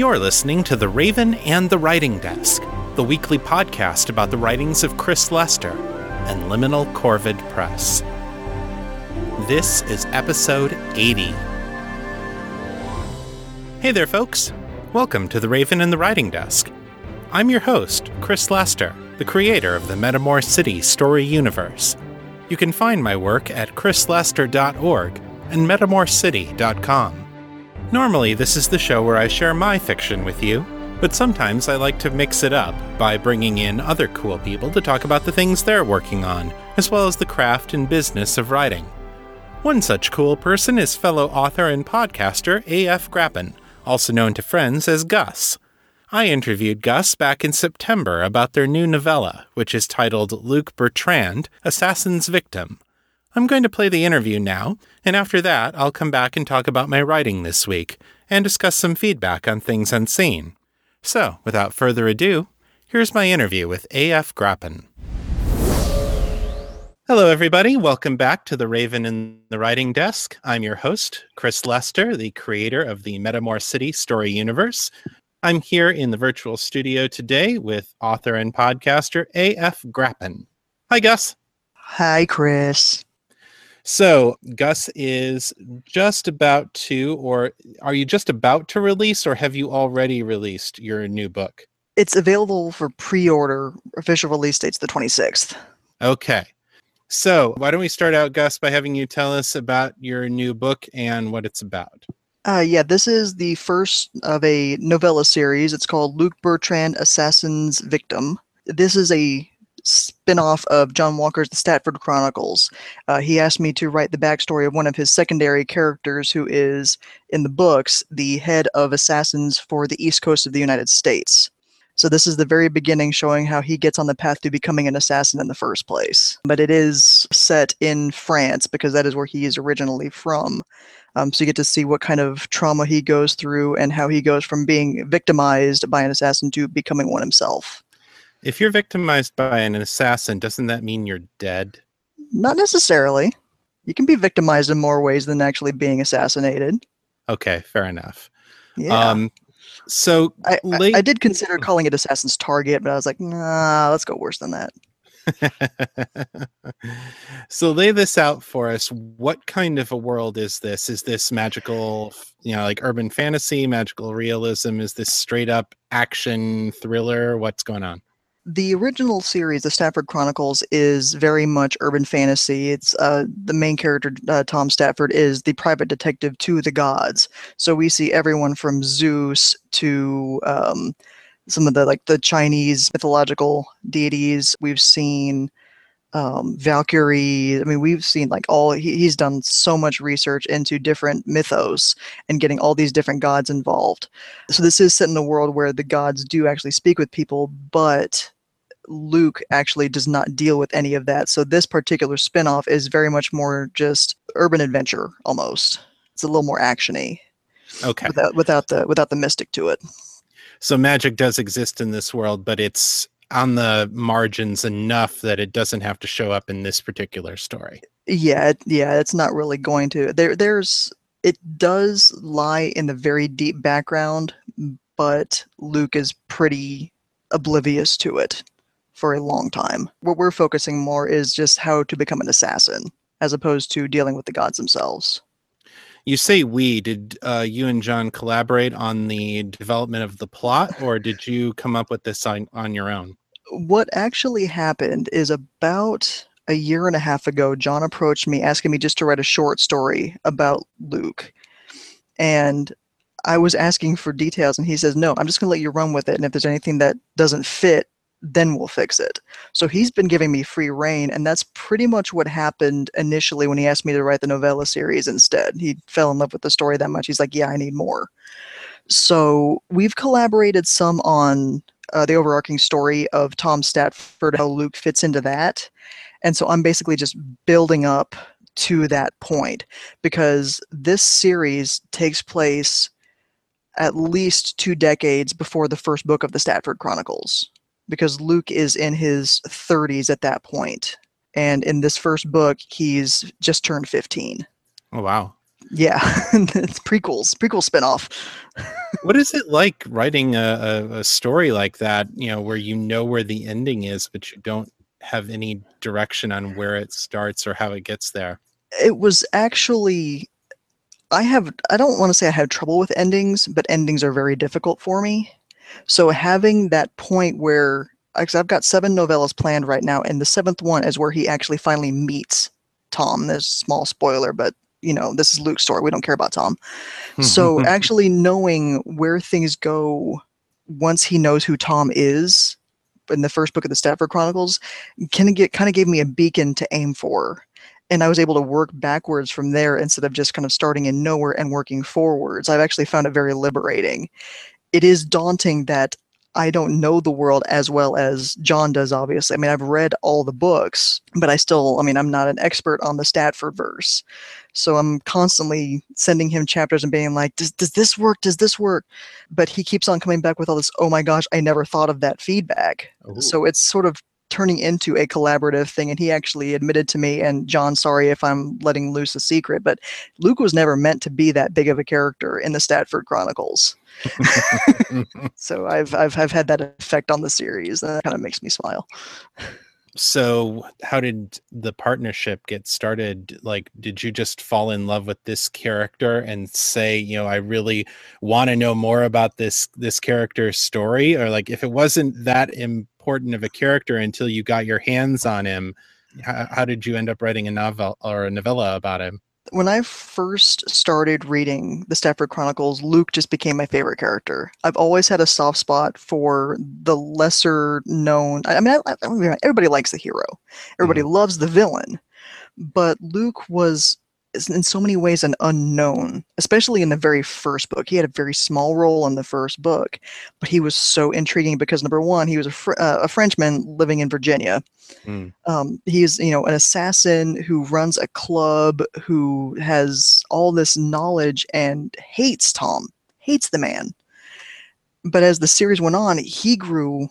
You're listening to The Raven and the Writing Desk, the weekly podcast about the writings of Chris Lester and Liminal Corvid Press. This is episode 80. Hey there, folks. Welcome to The Raven and the Writing Desk. I'm your host, Chris Lester, the creator of the Metamor City story universe. You can find my work at chrislester.org and metamorcity.com. Normally, this is the show where I share my fiction with you, but sometimes I like to mix it up by bringing in other cool people to talk about the things they're working on, as well as the craft and business of writing. One such cool person is fellow author and podcaster A.F. Grappin, also known to friends as Gus. I interviewed Gus back in September about their new novella, which is titled Luc Bertrand Assassin's Victim. I'm going to play the interview now, and after that, I'll come back and talk about my writing this week and discuss some feedback on things unseen. So, without further ado, here's my interview with A.F. Grappin. Hello, everybody. Welcome back to the Raven and the Writing Desk. I'm your host, Chris Lester, the creator of the Metamor City story universe. I'm here in the virtual studio today with author and podcaster A.F. Grappin. Hi, Gus. Hi, Chris. So, Gus is just about to, or are you just about to release, or have you already released your new book? It's available for pre order. Official release date's the 26th. Okay. So, why don't we start out, Gus, by having you tell us about your new book and what it's about? Uh, yeah, this is the first of a novella series. It's called Luc Bertrand Assassin's Victim. This is a spin-off of John Walker's The Stafford Chronicles. Uh, he asked me to write the backstory of one of his secondary characters who is, in the books, the head of assassins for the east coast of the United States. So this is the very beginning showing how he gets on the path to becoming an assassin in the first place. But it is set in France because that is where he is originally from. Um, so you get to see what kind of trauma he goes through and how he goes from being victimized by an assassin to becoming one himself. If you're victimized by an assassin, doesn't that mean you're dead? Not necessarily. You can be victimized in more ways than actually being assassinated. Okay, fair enough. Yeah. Um, so I, late- I, I did consider calling it Assassin's Target, but I was like, nah, let's go worse than that. so lay this out for us. What kind of a world is this? Is this magical, you know, like urban fantasy, magical realism? Is this straight up action thriller? What's going on? The original series, the Stafford Chronicles, is very much urban fantasy. It's uh, the main character, uh, Tom Stafford, is the private detective to the gods. So we see everyone from Zeus to um, some of the like the Chinese mythological deities. We've seen um, Valkyrie. I mean, we've seen like all he, he's done so much research into different mythos and getting all these different gods involved. So this is set in a world where the gods do actually speak with people, but Luc actually does not deal with any of that. So this particular spin-off is very much more just urban adventure almost. It's a little more actiony. Okay. Without without the without the mystic to it. So magic does exist in this world, but it's on the margins enough that it doesn't have to show up in this particular story. Yeah, yeah, it's not really going to. There there's it does lie in the very deep background, but Luc is pretty oblivious to it for a long time. What we're focusing more is just how to become an assassin as opposed to dealing with the gods themselves. You say we. Did uh, you and John collaborate on the development of the plot, or did you come up with this on, on your own? What actually happened is about a year and a half ago, John approached me asking me just to write a short story about Luc. And I was asking for details, and he says, No, I'm just going to let you run with it. And if there's anything that doesn't fit, then we'll fix it. So he's been giving me free reign, and that's pretty much what happened initially when he asked me to write the novella series instead. He fell in love with the story that much. He's like, Yeah, I need more. So we've collaborated some on uh, the overarching story of Tom Stafford, how Luc fits into that. And so I'm basically just building up to that point because this series takes place at least two decades before the first book of the Stafford Chronicles because Luc is in his 30s at that point. And in this first book, he's just turned 15. Oh, wow. Yeah, it's prequels, prequel spinoff. what is it like writing a, a, a, story like that? You know, where you know where the ending is, but you don't have any direction on where it starts or how it gets there. It was actually. I have. I don't want to say I have trouble with endings, but endings are very difficult for me. So having that point where because I've got seven novellas planned right now, and the seventh one is where he actually finally meets Tom. There's a small spoiler, but you know, this is Luc's story. We don't care about Tom. Hmm. so actually knowing where things go once he knows who Tom is in the first book of the Stafford Chronicles kind of get kind of gave me a beacon to aim for. And I was able to work backwards from there instead of just kind of starting in nowhere and working forwards. I've actually found it very liberating. It is daunting that I don't know the world as well as John does, obviously. I mean, I've read all the books, but I still, I mean, I'm not an expert on the Stafford verse. So I'm constantly sending him chapters and being like, does, does this work? Does this work? But he keeps on coming back with all this, oh my gosh, I never thought of that feedback. Ooh. So it's sort of turning into a collaborative thing. And he actually admitted to me, and John, sorry if I'm letting loose a secret, but Luc was never meant to be that big of a character in the Stafford Chronicles. so I've, I've I've had that effect on the series, and that kind of makes me smile. So, how did the partnership get started? Like, did you just fall in love with this character and say, you know, I really want to know more about this this character's story, or like, if it wasn't that important of a character until you got your hands on him, how, how did you end up writing a novel or a novella about him? when I first started reading the Stafford Chronicles, Luc just became my favorite character. I've always had a soft spot for the lesser known. I mean, I, I, everybody likes the hero, everybody mm. loves the villain, but Luc was in so many ways an unknown, especially in the very first book. He had a very small role in the first book, but he was so intriguing because number one, he was a, fr- uh, a Frenchman living in Virginia. Mm. Um, he's you know an assassin who runs a club, who has all this knowledge and hates Tom, hates the man. But as the series went on, he grew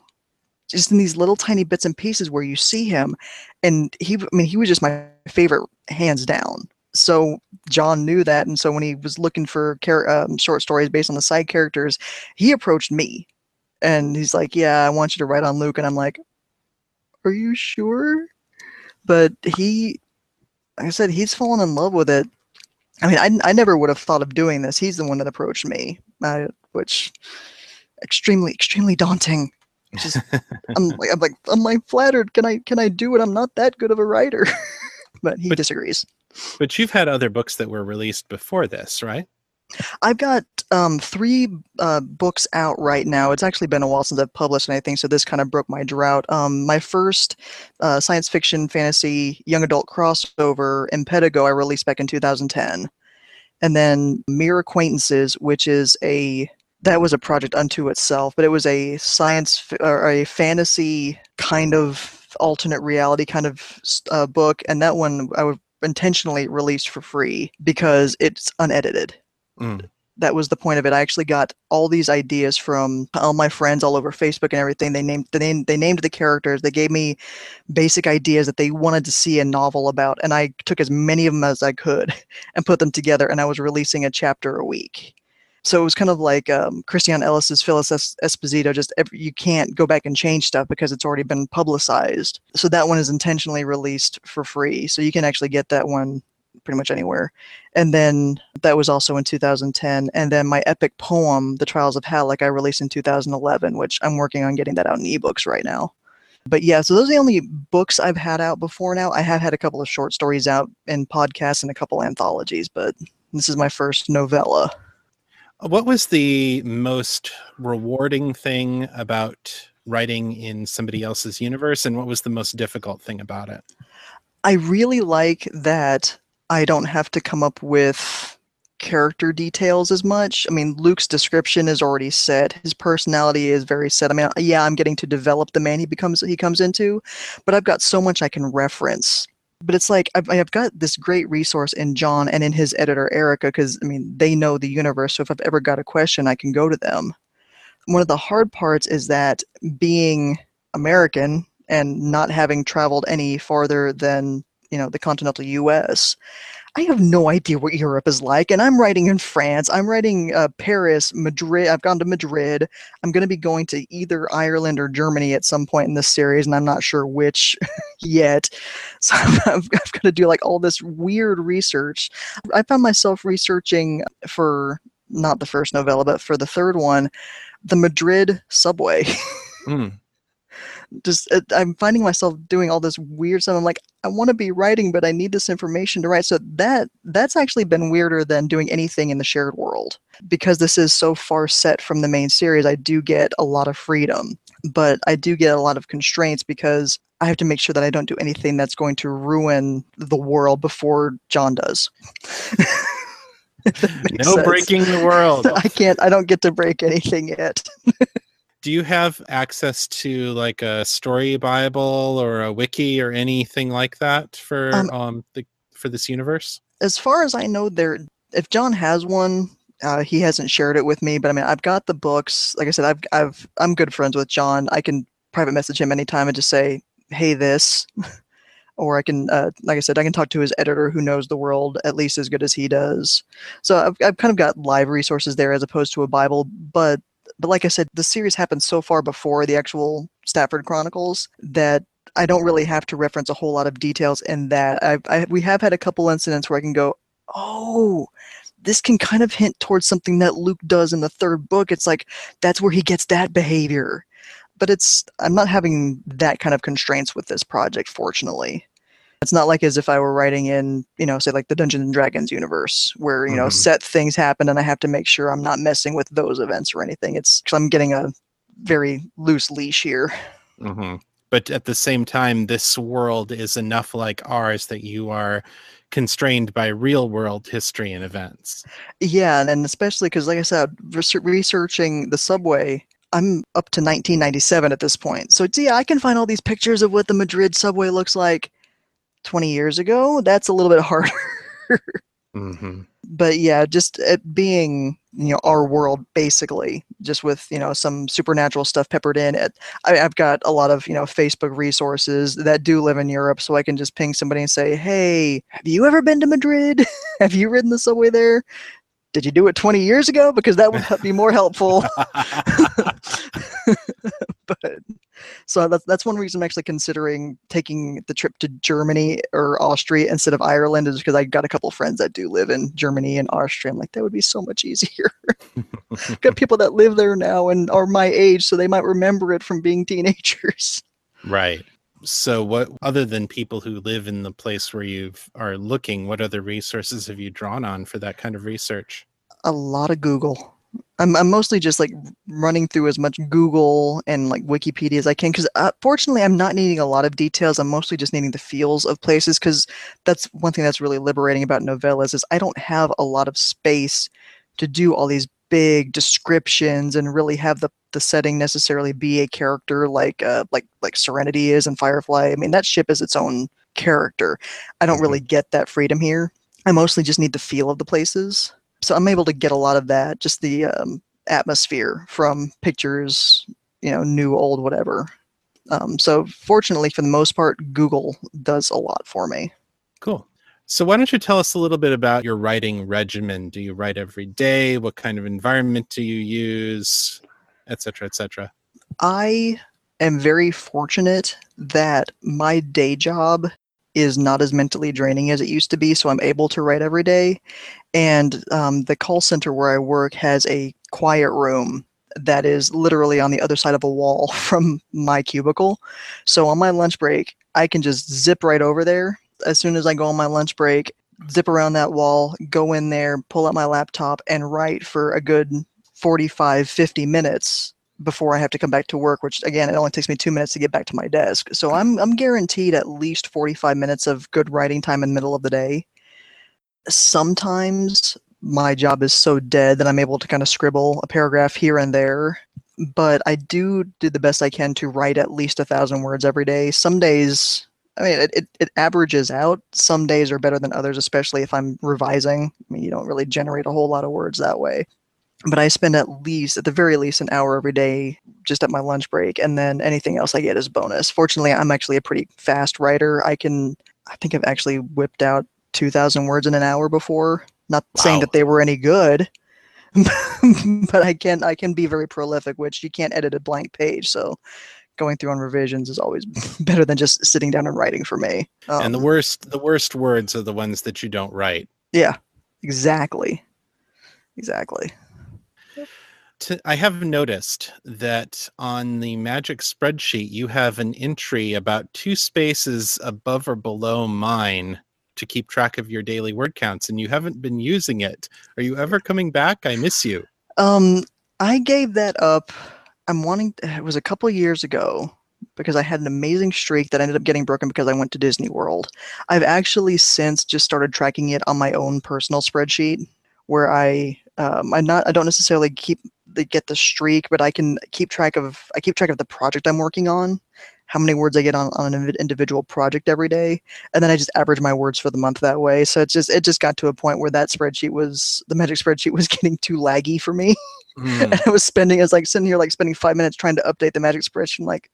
just in these little tiny bits and pieces where you see him, and he, I mean, he was just my favorite hands down so John knew that, and so when he was looking for char- um, short stories based on the side characters, he approached me, and he's like, "Yeah, I want you to write on Luc," and I'm like, "Are you sure?" But he, like I said, he's fallen in love with it. I mean, I, I never would have thought of doing this. He's the one that approached me, uh, which extremely extremely daunting. Just, I'm like I'm like I'm like flattered. Can I can I do it? I'm not that good of a writer. but he but, disagrees. But you've had other books that were released before this, right? I've got um, three uh, books out right now. It's actually been a while since I've published anything, so this kind of broke my drought. Um, my first uh, science fiction, fantasy, young adult crossover, Impetigo, I released back in 2010. And then Mere Acquaintances, which is a that was a project unto itself, but it was a science or a fantasy kind of alternate reality kind of uh, book, and that one I would intentionally released for free because it's unedited. Mm. That was the point of it. I actually got all these ideas from all my friends all over Facebook and everything. They named the name. They named the characters. They gave me basic ideas that they wanted to see a novel about, and I took as many of them as I could and put them together. And I was releasing a chapter a week. So it was kind of like um, Christiana Ellis's Phyllis Esposito. Just every, you can't go back and change stuff because it's already been publicized. So that one is intentionally released for free. So you can actually get that one pretty much anywhere. And then that was also in 2010. And then my epic poem, The Trials of Halleck, I released in 2011, which I'm working on getting that out in ebooks right now. But yeah, so those are the only books I've had out before now. I have had a couple of short stories out in podcasts and a couple anthologies, but this is my first novella. What was the most rewarding thing about writing in somebody else's universe, and what was the most difficult thing about it? I really like that I don't have to come up with character details as much. I mean, Luc's description is already set. His personality is very set. I mean, yeah, I'm getting to develop the man he becomes he comes into, but I've got so much I can reference but it's like I've, I've got this great resource in John and in his editor Erica because I mean they know the universe. So if I've ever got a question, I can go to them. One of the hard parts is that being American and not having traveled any farther than you know the continental U.S., I have no idea what Europe is like. And I'm writing in France. I'm writing uh, Paris, Madrid. I've gone to Madrid. I'm going to be going to either Ireland or Germany at some point in this series, and I'm not sure which yet. So I've, I've got to do like all this weird research. I found myself researching for not the first novella, but for the third one, the Madrid subway. Mm. Just uh, I'm finding myself doing all this weird stuff. I'm like, I want to be writing, but I need this information to write. So that that's actually been weirder than doing anything in the shared world because this is so far set from the main series. I do get a lot of freedom, but I do get a lot of constraints because I have to make sure that I don't do anything that's going to ruin the world before John does. no sense. breaking the world. I can't. I don't get to break anything yet do you have access to like a story bible or a wiki or anything like that for um, um the for this universe? as far as i know there if john has one uh, he hasn't shared it with me but i mean i've got the books. Like i said i've i've i'm good friends with john. I can private message him anytime and just say hey this. Or i can uh, like i said i can talk to his editor who knows the world at least as good as he does. So I've, I've kind of got live resources there as opposed to a bible but but like I said, the series happened so far before the actual Stafford Chronicles that I don't really have to reference a whole lot of details in that. I, I, we have had a couple incidents where I can go, oh, this can kind of hint towards something that Luc does in the third book. It's like that's where he gets that behavior. But it's I'm not having that kind of constraints with this project, fortunately. It's not like as if I were writing in, you know, say like the Dungeons and Dragons universe where, you mm-hmm. know, set things happen and I have to make sure I'm not messing with those events or anything. It's because I'm getting a very loose leash here. Mm-hmm. But at the same time, this world is enough like ours that you are constrained by real world history and events. Yeah, and especially because, like I said, researching the subway, I'm up to 1997 at this point. So, yeah, I can find all these pictures of what the Madrid subway looks like. 20 years ago, that's a little bit harder. mm-hmm. But yeah, just it being you know our world basically, just with you know some supernatural stuff peppered in it. I, have got a lot of you know Facebook resources that do live in Europe, so I can just ping somebody and say, "Hey, have you ever been to Madrid? have you ridden the subway there? Did you do it 20 years ago? Because that would be more helpful." but so that's that's one reason I'm actually considering taking the trip to Germany or Austria instead of Ireland is because I got a couple friends that do live in Germany and Austria. I'm like that would be so much easier. got people that live there now and are my age, so they might remember it from being teenagers. Right. So, what other than people who live in the place where you are looking, what other resources have you drawn on for that kind of research? A lot of Google. I'm, I'm mostly just like running through as much Google and like Wikipedia as I can because uh, fortunately I'm not needing a lot of details. I'm mostly just needing the feels of places because that's one thing that's really liberating about novellas is I don't have a lot of space to do all these big descriptions and really have the, the setting necessarily be a character like uh, like like Serenity is in Firefly. I mean that ship is its own character. I don't really mm-hmm. get that freedom here. I mostly just need the feel of the places so I'm able to get a lot of that, just the um, atmosphere from pictures, you know, new, old, whatever. Um, so fortunately, for the most part, Google does a lot for me. Cool. So why don't you tell us a little bit about your writing regimen? Do you write every day? What kind of environment do you use, etc., etc.? I am very fortunate that my day job is not as mentally draining as it used to be, so I'm able to write every day. And um, the call center where I work has a quiet room that is literally on the other side of a wall from my cubicle. So on my lunch break, I can just zip right over there. As soon as I go on my lunch break, zip around that wall, go in there, pull out my laptop, and write for a good 45, 50 minutes before I have to come back to work, which again, it only takes me two minutes to get back to my desk. So I'm, I'm guaranteed at least 45 minutes of good writing time in the middle of the day. Sometimes my job is so dead that I'm able to kind of scribble a paragraph here and there, but I do do the best I can to write at least a thousand words every day. Some days, I mean, it, it, it averages out. Some days are better than others, especially if I'm revising. I mean, you don't really generate a whole lot of words that way but I spend at least, at the very least, an hour every day just at my lunch break, and then anything else I get is bonus. Fortunately, I'm actually a pretty fast writer. I can, I think I've actually whipped out 2,000 words in an hour before. Not saying that they were any good, but I can I can be very prolific, which you can't edit a blank page. So going through on revisions is always better than just sitting down and writing for me. and the Um, worst the worst words are the ones that you don't write. yeah, exactly, exactly. I have noticed that on the magic spreadsheet, you have an entry about two spaces above or below mine to keep track of your daily word counts, and you haven't been using it. Are you ever coming back? I miss you. Um, I gave that up. I'm wanting. It was a couple years ago because I had an amazing streak that ended up getting broken because I went to Disney World. I've actually since just started tracking it on my own personal spreadsheet, where I um, I not I don't necessarily keep the get the streak, but I can keep track of I keep track of the project I'm working on, how many words I get on, on an individual project every day, and then I just average my words for the month that way. So it's just it just got to a point where that spreadsheet was the magic spreadsheet was getting too laggy for me. Hmm. and I was spending, I was like sitting here, like spending five minutes trying to update the magic spreadsheet. Like,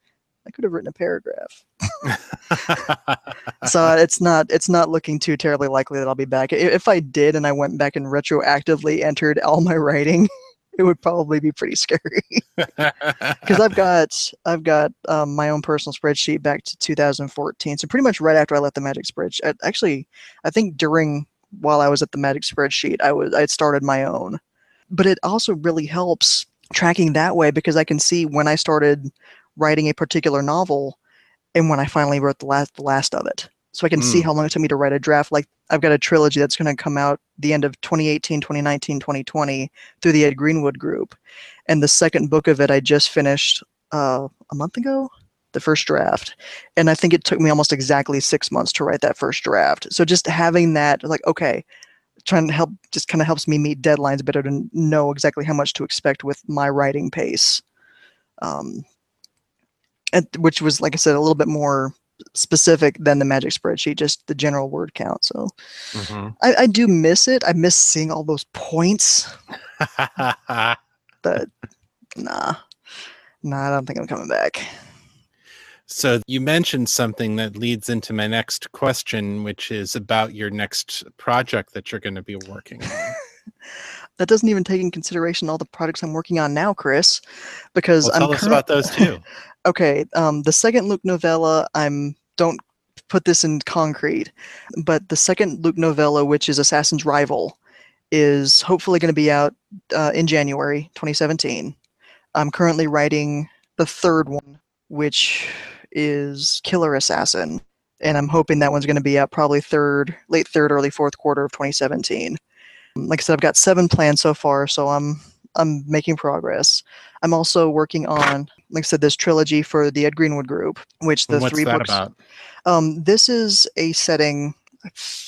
I could have written a paragraph. So it's not, it's not looking too terribly likely that I'll be back. If I did, and I went back and retroactively entered all my writing, it would probably be pretty scary. Because I've got, I've got um, my own personal spreadsheet back to 2014. So pretty much right after I left the magic spreadsheet, actually, I think during while I was at the magic spreadsheet, I was, I had started my own but it also really helps tracking that way because I can see when I started writing a particular novel and when I finally wrote the last the last of it. So I can see Mm. how long it took me to write a draft. Like I've got a trilogy that's going to come out the end of 2018, 2019, 2020 through the Ed Greenwood group. And the second book of it I just finished uh, a month ago, the first draft. And I think it took me almost exactly six months to write that first draft. So just having that, like, okay, trying to help just kind of helps me meet deadlines better to know exactly how much to expect with my writing pace um, and, which was like i said a little bit more specific than the magic spreadsheet just the general word count so Mhm. i, I do miss it i miss seeing all those points but nah nah i don't think i'm coming back so you mentioned something that leads into my next question, which is about your next project that you're going to be working on. that doesn't even take in consideration all the projects i'm working on now chris because Well, i'm tell us about those too. okay um the second luc novella i'm don't put this in concrete but the second luc novella which is assassin's rival is hopefully going to be out uh, in january 2017 i'm currently writing the third one which is killer assassin and i'm hoping that one's going to be out probably third late third early fourth quarter of 2017 like i said i've got seven plans so far so i'm i'm making progress i'm also working on like I said, this trilogy for the Ed Greenwood Group, which the What's three that books. about? Um, this is a setting.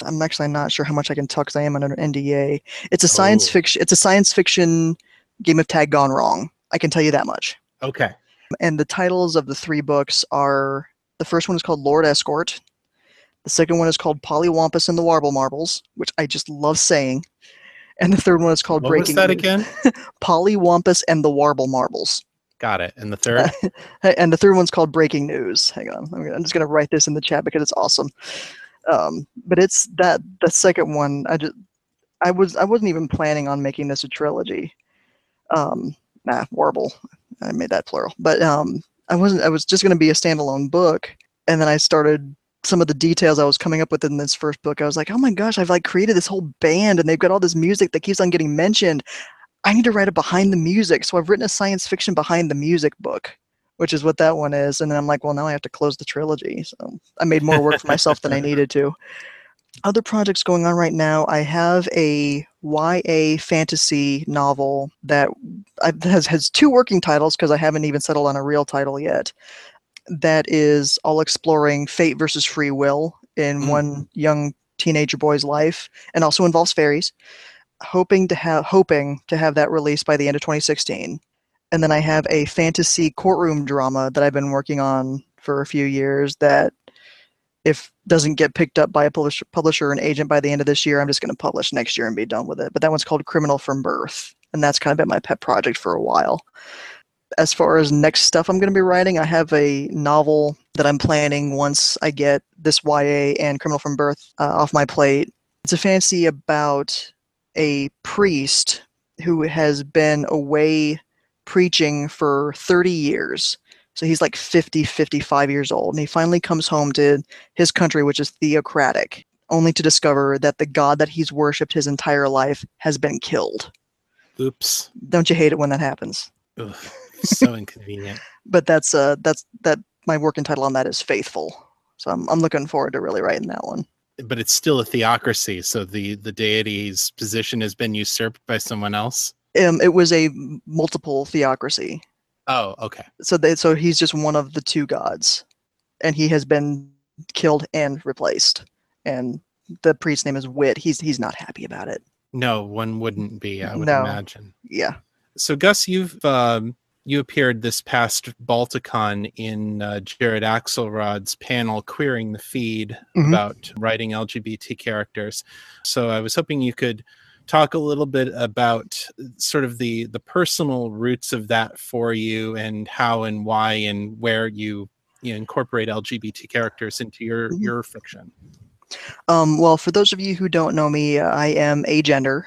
I'm actually not sure how much I can talk because I am under an NDA. It's a science Oh. fiction. It's a science fiction game of tag gone wrong. I can tell you that much. Okay. And the titles of the three books are: the first one is called Lord Escort. The second one is called Pollywampus and the Warble Marbles, which I just love saying. And the third one is called What was Breaking that News. again? Pollywampus and the Warble Marbles. Got it. And the third? And the third one's called Breaking News. Hang on, I'm, gonna, I'm just gonna write this in the chat because it's awesome. Um, but it's that the second one. I just I was I wasn't even planning on making this a trilogy. Um, nah, warble. I made that plural. But um, I wasn't. I was just gonna be a standalone book, and then I started some of the details I was coming up with in this first book. I was like, oh my gosh, I've like created this whole band, and they've got all this music that keeps on getting mentioned. I need to write a behind the music. So I've written a science fiction behind the music book which is what that one is. And then I'm like, well, now I have to close the trilogy. So I made more work for myself than I needed to. Other projects going on right now. I have a YA fantasy novel that I, has has two working titles because I haven't even settled on a real title yet. That is all exploring fate versus free will in Mm. one young teenager boy's life, and also involves fairies. Hoping to have hoping to have that released by the end of 2016 and then I have a fantasy courtroom drama that I've been working on for a few years that if doesn't get picked up by a publisher, publisher and agent by the end of this year, I'm just going to publish next year and be done with it. But that one's called Criminal from Birth, and that's kind of been my pet project for a while. As far as next stuff I'm going to be writing, I have a novel that I'm planning once I get this YA and Criminal from Birth uh, off my plate It's a fantasy about a priest who has been away preaching for 30 years. So he's like 50, 55 years old. And he finally comes home to his country, which is theocratic, only to discover that the God that he's worshipped his entire life has been killed. Oops. Don't you hate it when that happens? Ugh, so inconvenient. But that's uh that's that my working title on that is Faithful. So I'm I'm looking forward to really writing that one. But it's still a theocracy, so the the deity's position has been usurped by someone else. Um, it was a multiple theocracy. Oh, okay. So they, so he's just one of the two gods, and he has been killed and replaced. And the priest's name is Wit. He's he's not happy about it. No, one wouldn't be. I would No. imagine. Yeah. So, Gus, you've um, you appeared this past Balticon in uh, Jared Axelrod's panel "Queering the Feed" Mhm. about writing LGBT characters. So, I was hoping you could talk a little bit about sort of the the personal roots of that for you, and how and why and where you you incorporate LGBT characters into your Mhm. your fiction. Um, well, for those of you who don't know me, uh, I am agender.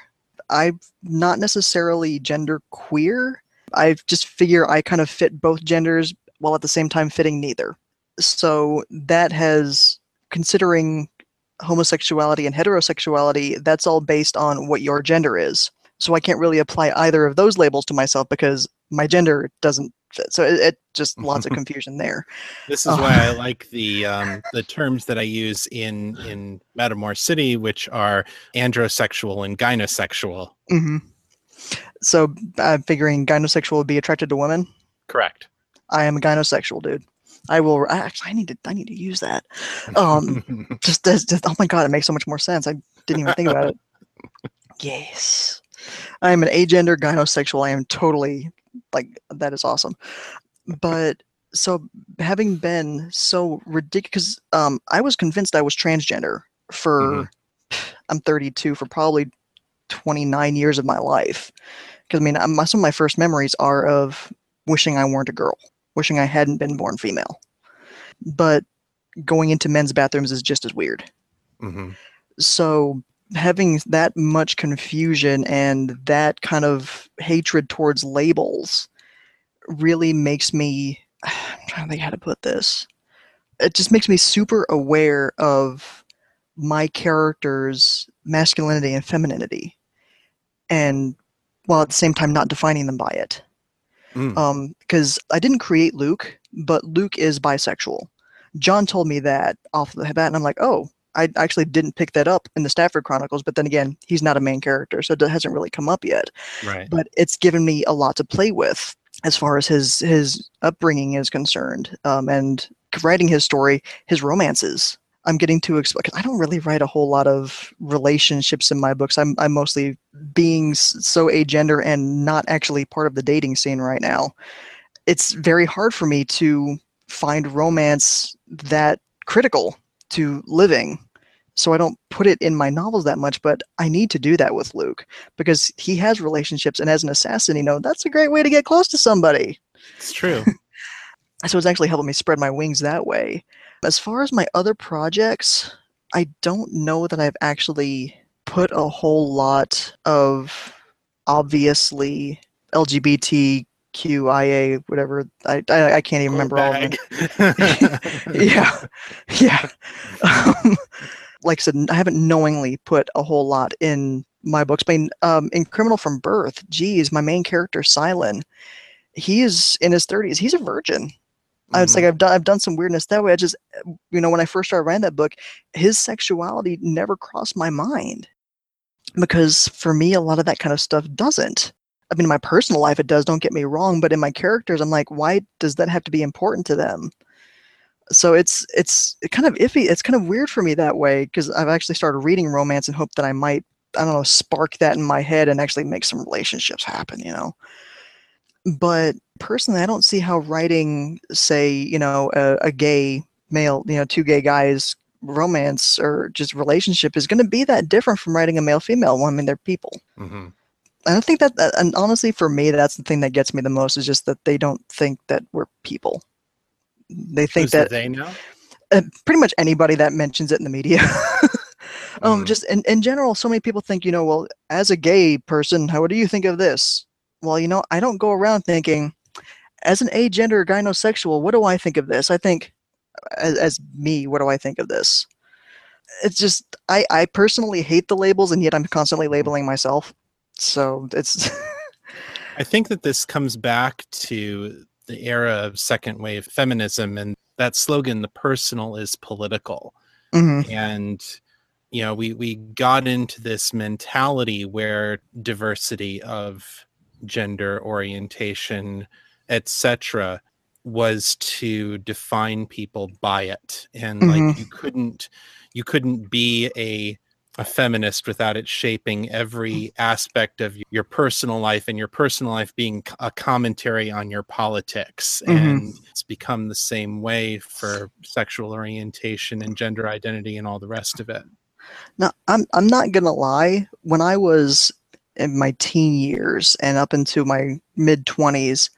I'm not necessarily gender queer. I just figure I kind of fit both genders while at the same time fitting neither. So that has, considering homosexuality and heterosexuality, that's all based on what your gender is. So I can't really apply either of those labels to myself because my gender doesn't fit. So it, it just lots of confusion there. This is Oh. why I like the um, the terms that I use in in Metamor City, which are androsexual and gynosexual. hmm So I'm figuring gynosexual would be attracted to women. Correct. I am a gynosexual, dude. I will. I actually, I need to. I need to use that. Um, just, just oh my god, it makes so much more sense. I didn't even think about it. Yes, I am an agender gynosexual. I am totally like that is awesome. But so having been so ridiculous, um, I was convinced I was transgender for. I'm 32 for probably 29 years of my life. Because I mean, some of my first memories are of wishing I weren't a girl, wishing I hadn't been born female. But going into men's bathrooms is just as weird. Mhm. So having that much confusion and that kind of hatred towards labels really makes me I'm trying to think how to put this. It just makes me super aware of my character's masculinity and femininity. And while at the same time not defining them by it Mm. um because i didn't create luc but luc is bisexual john told me that off the bat and i'm like oh i actually didn't pick that up in the stafford chronicles but then again he's not a main character so it hasn't really come up yet right. but it's given me a lot to play with as far as his his upbringing is concerned um, and writing his story his romances i'm getting to explain i don't really write a whole lot of relationships in my books. I'm, I'm mostly being so agender and not actually part of the dating scene right now. It's very hard for me to find romance that critical to living so i don't put it in my novels that much but i need to do that with luc because he has relationships and as an assassin you know that's a great way to get close to somebody. It's true. so it's actually helping me spread my wings that way as far as my other projects i don't know that i've actually put a whole lot of obviously lgbtqia whatever i i, I can't even remember all of them. yeah. Yeah. Um, like i said i haven't knowingly put a whole lot in my books. But in, um, in criminal from birth geez my main character Silen, he is in his 30s he's a virgin I was like mm-hmm. I've done I've done some weirdness that way. I just you know when I first started writing that book, his sexuality never crossed my mind because for me a lot of that kind of stuff doesn't. I mean, in my personal life it does. Don't get me wrong, but in my characters, I'm like, why does that have to be important to them? So it's it's kind of iffy. It's kind of weird for me that way because I've actually started reading romance and hope that I might I don't know spark that in my head and actually make some relationships happen. You know, but personally, I don't see how writing, say, you know, a, a gay male, you know, two gay guys romance or just relationship is going to be that different from writing a male female one. I mean, they're people. Mhm. I don't think that, that, and honestly, for me, that's the thing that gets me the most is just that they don't think that we're people. They think Who's the that they know. uh, pretty much anybody that mentions it in the media. Um, Mm. just in, in general, so many people think, you know, well, as a gay person, how do you think of this? Well, you know, I don't go around thinking, as an agender gynosexual, what do I think of this? I think, as, as me, what do I think of this? It's just, I, I personally hate the labels, and yet I'm constantly labeling myself. So it's, I think that this comes back to the era of second wave feminism and that slogan, the personal is political. Mhm. And you know, we we got into this mentality where diversity of gender orientation, etc., was to define people by it. And like Mhm. you couldn't you couldn't be a a feminist without it shaping every aspect of your personal life and your personal life being a commentary on your politics Mhm. and it's become the same way for sexual orientation and gender identity and all the rest of it Now, I'm I'm not gonna lie. When I was in my teen years and up into my mid twenties,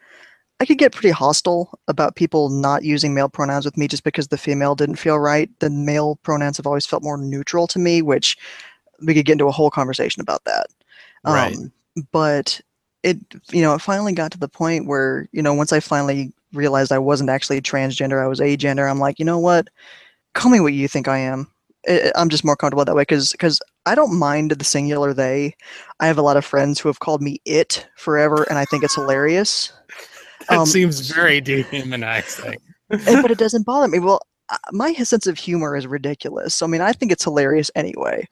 I could get pretty hostile about people not using male pronouns with me just because the female didn't feel right. The male pronouns have always felt more neutral to me, which we could get into a whole conversation about that. Right. Um, but it, you know, it finally got to the point where, you know, once I finally realized I wasn't actually transgender, I was agender. I'm like, you know what? Call me what you think I am. I'm just more comfortable that way because because I don't mind the singular they. I have a lot of friends who have called me it forever, and I think it's hilarious. that Um, seems very dehumanizing and- but it doesn't bother me. Well, uh, my sense of humor is ridiculous. So, I mean, I think it's hilarious anyway.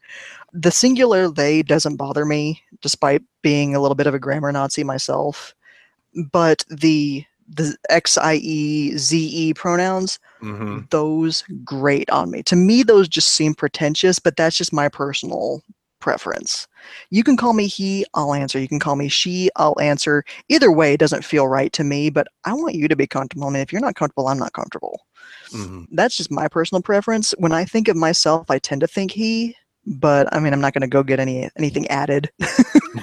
The singular they doesn't bother me, despite being a little bit of a grammar Nazi myself. But the the X I E Z E pronouns, Mhm. those grate on me. To me, those just seem pretentious, but that's just my personal preference. You can call me he, I'll answer. You can call me she, I'll answer. Either way, it doesn't feel right to me, but I want you to be comfortable. And if you're not comfortable, I'm not comfortable. Mhm. That's just my personal preference. When I think of myself, I tend to think he, but I mean, I'm not going to go get any anything added.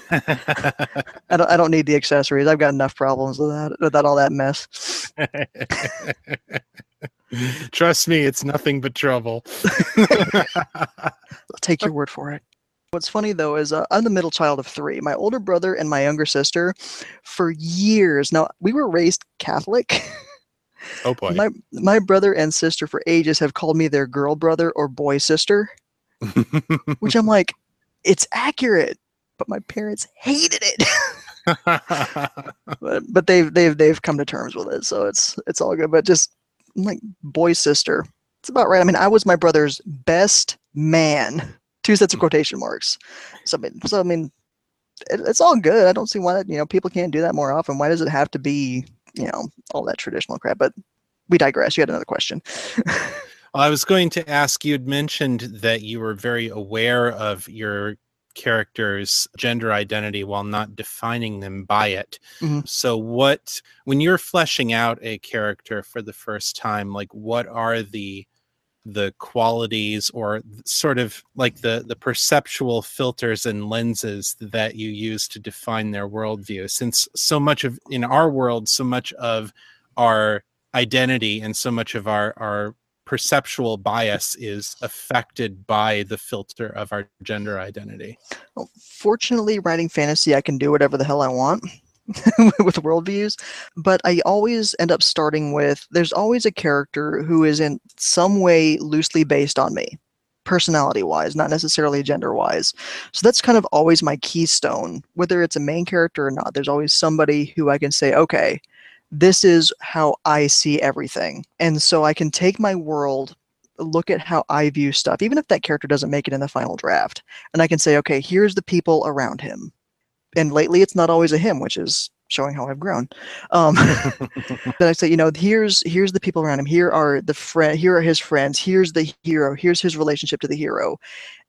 I don't, I don't need the accessories. I've got enough problems with that, without all that mess. Trust me, it's nothing but trouble. I'll take your word for it. What's funny though is uh, I'm the middle child of three. My older brother and my younger sister, for years now, we were raised Catholic. oh boy. my my brother and sister for ages have called me their girl brother or boy sister, which I'm like, it's accurate, but my parents hated it. but but they've they've they've come to terms with it, so it's it's all good. But just I'm like boy sister, it's about right. I mean, I was my brother's best man. Two sets of quotation marks. So I mean, so I mean, it, it's all good. I don't see why that you know people can't do that more often. Why does it have to be you know all that traditional crap? But we digress. You had another question. Well, I was going to ask you had mentioned that you were very aware of your character's gender identity while not defining them by it. Mhm. So what when you're fleshing out a character for the first time, like what are the the qualities or sort of like the the perceptual filters and lenses that you use to define their worldview. Since so much of in our world so much of our identity and so much of our our perceptual bias is affected by the filter of our gender identity. Well, fortunately, writing fantasy, I can do whatever the hell I want with worldviews, but I always end up starting with there's always a character who is in some way loosely based on me, personality wise, not necessarily gender wise. So that's kind of always my keystone. Whether it's a main character or not, there's always somebody who I can say, okay, this is how I see everything. And so I can take my world. Look at how I view stuff, even if that character doesn't make it in the final draft and I can say, okay, here's the people around him. And lately, it's not always a him, which is showing how I've grown. Um, then I say, you know, here's here's the people around him. Here are the friend. Here are his friends. Here's the hero. Here's his relationship to the hero.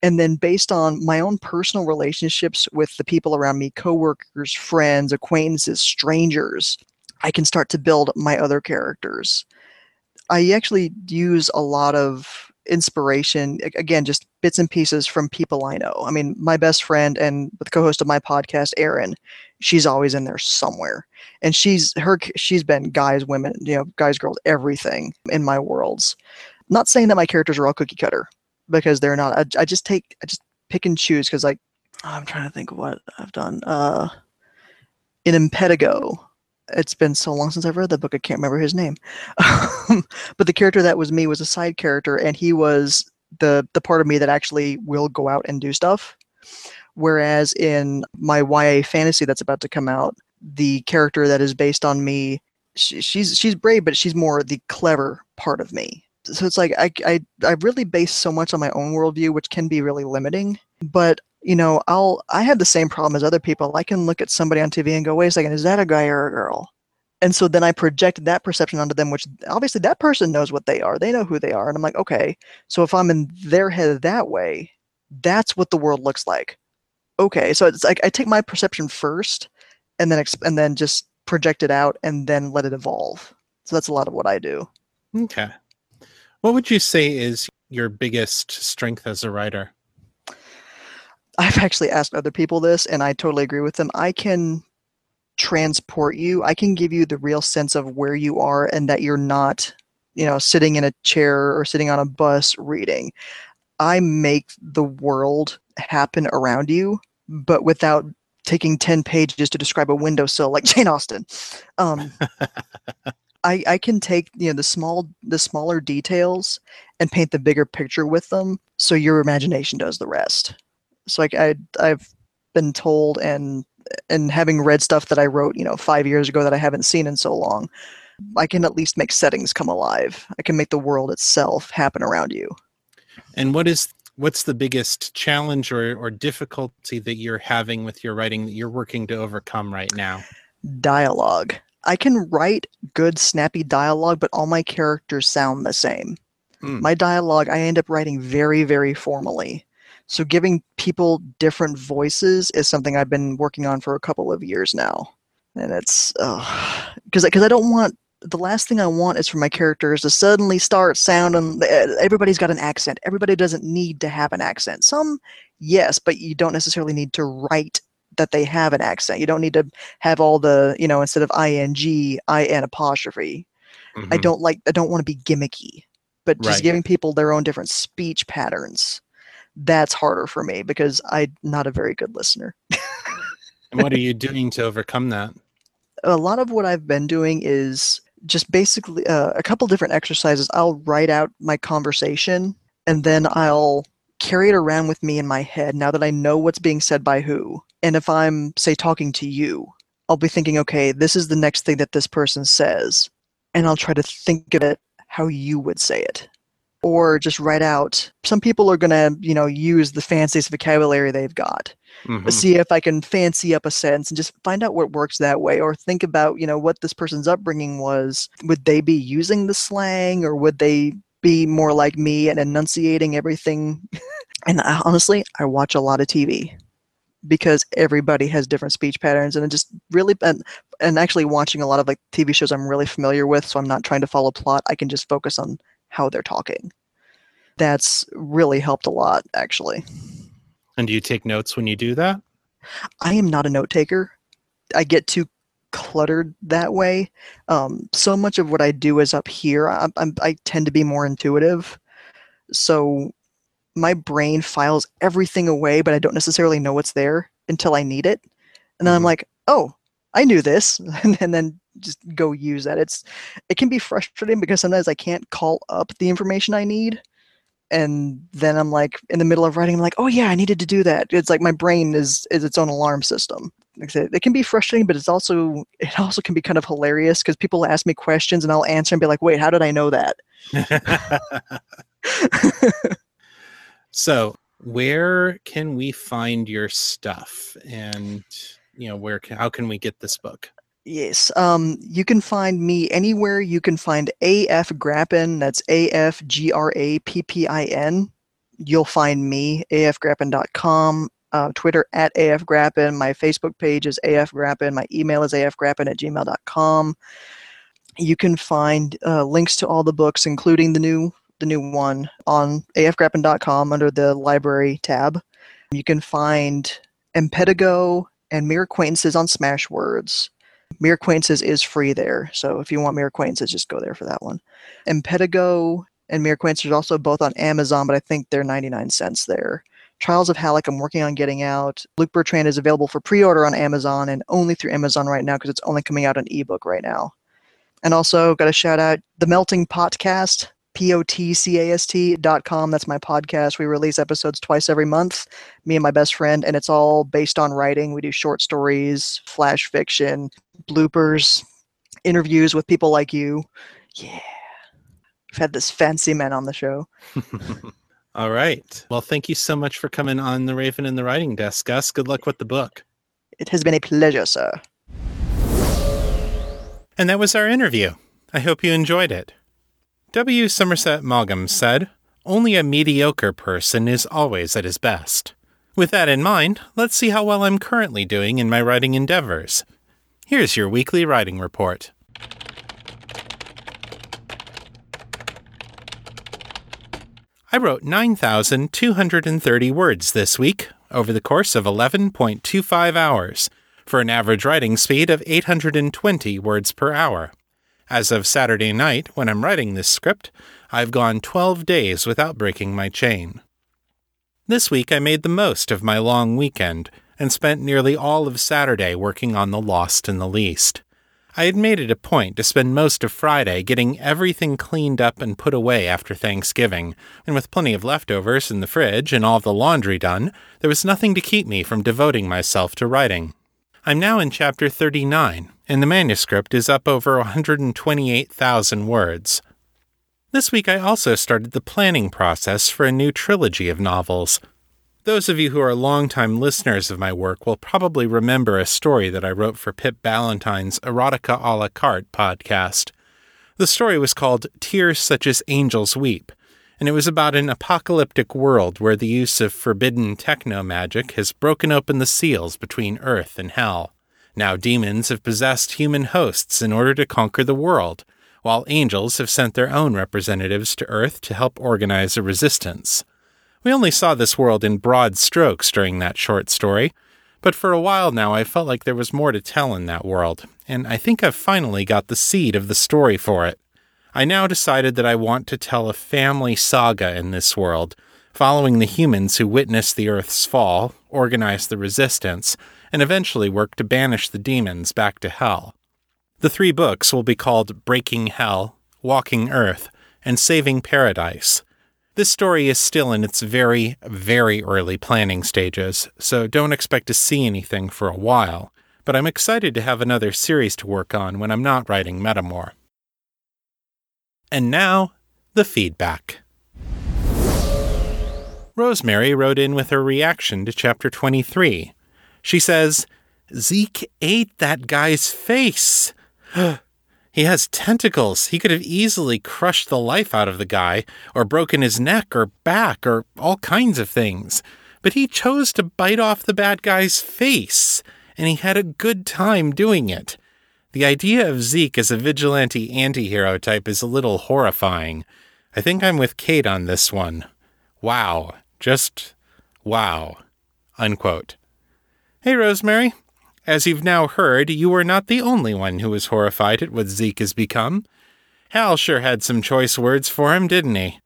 And then based on my own personal relationships with the people around me, coworkers, friends, acquaintances, strangers, I can start to build my other characters. I actually use a lot of inspiration again just bits and pieces from people i know i mean my best friend and the co-host of my podcast erin she's always in there somewhere and she's her she's been guys women you know guys girls everything in my worlds not saying that my characters are all cookie cutter because they're not. I, I just take I just pick and choose because like I'm trying to think of what I've done. Uh, in Impetigo, it's been so long since I've read the book, I can't remember his name. Um, but the character that was me was a side character, and he was the the part of me that actually will go out and do stuff. Whereas in my YA fantasy that's about to come out, the character that is based on me, she, she's she's brave, but she's more the clever part of me. So it's like I, I I really base so much on my own worldview, which can be really limiting. But you know, I'll I have the same problem as other people. I can look at somebody on TV and go, wait a second, is that a guy or a girl? And so then I project that perception onto them, which obviously that person knows what they are. They know who they are. And I'm like, okay, so if I'm in their head that way, that's what the world looks like. Okay, so it's like I take my perception first, and then exp- and then just project it out, and then let it evolve. So that's a lot of what I do. Okay, what would you say is your biggest strength as a writer? I've actually asked other people this, and I totally agree with them. I can transport you. I can give you the real sense of where you are and that you're not, you know, sitting in a chair or sitting on a bus reading. I make the world happen around you, but without taking 10 pages to describe a windowsill like Jane Austen. Um, I, I can take you know the small the smaller details and paint the bigger picture with them so your imagination does the rest so like I I've been told and and having read stuff that I wrote, you know, five years ago that I haven't seen in so long, I can at least make settings come alive. I can make the world itself happen around you. And what is what's the biggest challenge or, or difficulty that you're having with your writing that you're working to overcome right now? Dialogue. I can write good, snappy dialogue, but all my characters sound the same. Mm. My dialogue, I end up writing very, very formally. So giving people different voices is something I've been working on for a couple of years now. And it's because because I don't want the last thing I want is for my characters to suddenly start sounding. Everybody's got an accent. Everybody doesn't need to have an accent. Some, yes, but you don't necessarily need to write that they have an accent. You don't need to have all the you know instead of ing, in apostrophe. Mm-hmm. I don't like. I don't want to be gimmicky, but just right. giving people their own different speech patterns that's harder for me because I'm not a very good listener. and what are you doing to overcome that? A lot of what I've been doing is just basically uh, a couple different exercises. I'll write out my conversation and then I'll carry it around with me in my head now that I know what's being said by who. And if I'm, say, talking to you, I'll be thinking, okay, this is the next thing that this person says. And I'll try to think of it how you would say it or just write out. Some people are going to, you know, use the fanciest vocabulary they've got. Mm-hmm. See if I can fancy up a sentence and just find out what works that way, or think about, you know, what this person's upbringing was. Would they be using the slang, or would they be more like me and enunciating everything? and I, honestly, I watch a lot of TV because everybody has different speech patterns, and it just really and, and actually watching a lot of like TV shows I'm really familiar with, so I'm not trying to follow plot. I can just focus on how they're talking. That's really helped a lot, actually. And do you take notes when you do that? I am not a note taker. I get too cluttered that way. Um, so much of what I do is up here. I, I, I tend to be more intuitive. So my brain files everything away, but I don't necessarily know what's there until I need it. And then mm-hmm. I'm like, oh, I knew this. and, and then just go use that. It's it can be frustrating because sometimes I can't call up the information I need. And then I'm like in the middle of writing, I'm like, oh yeah, I needed to do that. It's like my brain is is its own alarm system. It can be frustrating, but it's also it also can be kind of hilarious because people ask me questions and I'll answer and be like, wait, how did I know that? so where can we find your stuff and you know where can, how can we get this book Yes. Um, you can find me anywhere you can find AF Grappin. That's A F G R A P P I N. You'll find me, afgrappin.com, uh, Twitter at afgrappin. My Facebook page is afgrappin. My email is afgrappin at gmail.com. You can find uh, links to all the books, including the new the new one, on afgrappin.com under the library tab. You can find Impetigo and Mere Acquaintances on Smashwords. Mere Acquaintances is free there. So if you want Mere Acquaintances, just go there for that one. Impetigo and Mere Acquaintance are also both on Amazon, but I think they're 99 cents there. Trials of Halleck, I'm working on getting out. Luc Bertrand is available for pre order on Amazon and only through Amazon right now because it's only coming out on ebook right now. And also, got to shout out the Melting Potcast, P O T C A S T dot com. That's my podcast. We release episodes twice every month, me and my best friend, and it's all based on writing. We do short stories, flash fiction, bloopers, interviews with people like you. Yeah. We've had this fancy man on the show. All right. Well, thank you so much for coming on the Raven and the Writing Desk, Gus. Good luck with the book. It has been a pleasure, sir. And that was our interview. I hope you enjoyed it. W. Somerset Maugham said, Only a mediocre person is always at his best. With that in mind, let's see how well I'm currently doing in my writing endeavors. Here's your weekly writing report. I wrote 9,230 words this week over the course of 11.25 hours for an average writing speed of 820 words per hour. As of Saturday night, when I'm writing this script, I've gone 12 days without breaking my chain. This week I made the most of my long weekend and spent nearly all of Saturday working on The Lost and the Least. I had made it a point to spend most of Friday getting everything cleaned up and put away after Thanksgiving, and with plenty of leftovers in the fridge and all the laundry done, there was nothing to keep me from devoting myself to writing. I'm now in chapter 39, and the manuscript is up over 128,000 words. This week I also started the planning process for a new trilogy of novels. Those of you who are longtime listeners of my work will probably remember a story that I wrote for Pip Ballantine's Erotica a la carte podcast. The story was called Tears Such as Angels Weep, and it was about an apocalyptic world where the use of forbidden techno magic has broken open the seals between Earth and Hell. Now demons have possessed human hosts in order to conquer the world, while angels have sent their own representatives to Earth to help organize a resistance. We only saw this world in broad strokes during that short story, but for a while now I felt like there was more to tell in that world, and I think I've finally got the seed of the story for it. I now decided that I want to tell a family saga in this world, following the humans who witnessed the Earth's fall, organized the resistance, and eventually work to banish the demons back to Hell. The three books will be called Breaking Hell, Walking Earth, and Saving Paradise. This story is still in its very, very early planning stages, so don't expect to see anything for a while, but I'm excited to have another series to work on when I'm not writing Metamor. And now, the feedback. Rosemary wrote in with her reaction to chapter 23. She says, Zeke ate that guy's face. He has tentacles. He could have easily crushed the life out of the guy, or broken his neck or back, or all kinds of things. But he chose to bite off the bad guy's face, and he had a good time doing it. The idea of Zeke as a vigilante anti-hero type is a little horrifying. I think I'm with Kate on this one. Wow. Just wow. Unquote. Hey, Rosemary. As you've now heard, you were not the only one who was horrified at what Zeke has become. Hal sure had some choice words for him, didn't he?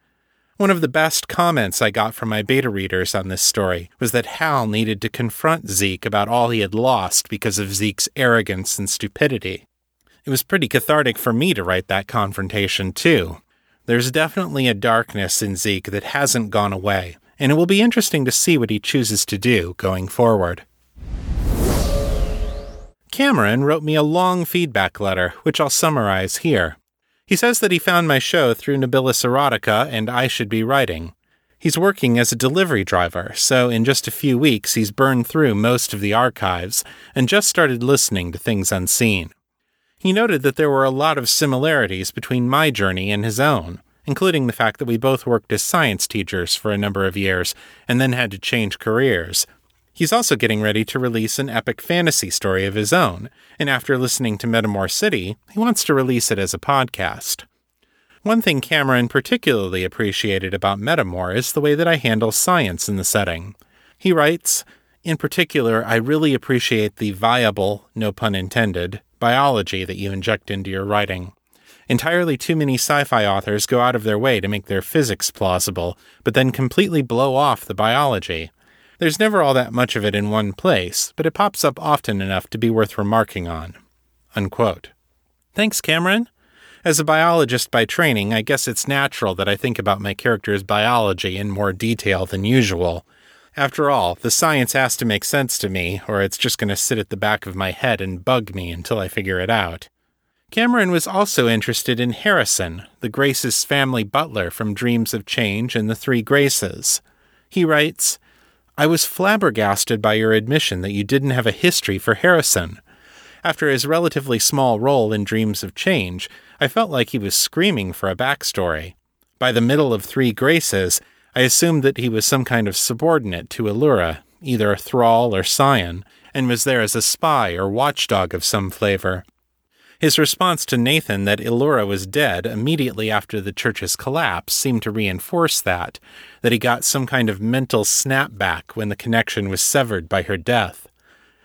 One of the best comments I got from my beta readers on this story was that Hal needed to confront Zeke about all he had lost because of Zeke's arrogance and stupidity. It was pretty cathartic for me to write that confrontation, too. There's definitely a darkness in Zeke that hasn't gone away, and it will be interesting to see what he chooses to do going forward. Cameron wrote me a long feedback letter, which I'll summarize here. He says that he found my show through Nobilis Erotica and I Should Be Writing. He's working as a delivery driver, so in just a few weeks he's burned through most of the archives and just started listening to Things Unseen. He noted that there were a lot of similarities between my journey and his own, including the fact that we both worked as science teachers for a number of years and then had to change careers, He's also getting ready to release an epic fantasy story of his own, and after listening to Metamor City, he wants to release it as a podcast. One thing Cameron particularly appreciated about Metamor is the way that I handle science in the setting. He writes, In particular, I really appreciate the viable, no pun intended, biology that you inject into your writing. Entirely too many sci fi authors go out of their way to make their physics plausible, but then completely blow off the biology. There's never all that much of it in one place, but it pops up often enough to be worth remarking on. Unquote. Thanks, Cameron. As a biologist by training, I guess it's natural that I think about my character's biology in more detail than usual. After all, the science has to make sense to me, or it's just going to sit at the back of my head and bug me until I figure it out. Cameron was also interested in Harrison, the Graces family butler from Dreams of Change and the Three Graces. He writes, I was flabbergasted by your admission that you didn't have a history for Harrison. After his relatively small role in Dreams of Change, I felt like he was screaming for a backstory. By the middle of Three Graces, I assumed that he was some kind of subordinate to Allura, either a thrall or scion, and was there as a spy or watchdog of some flavor. His response to Nathan that Allura was dead immediately after the church's collapse seemed to reinforce that, that he got some kind of mental snapback when the connection was severed by her death.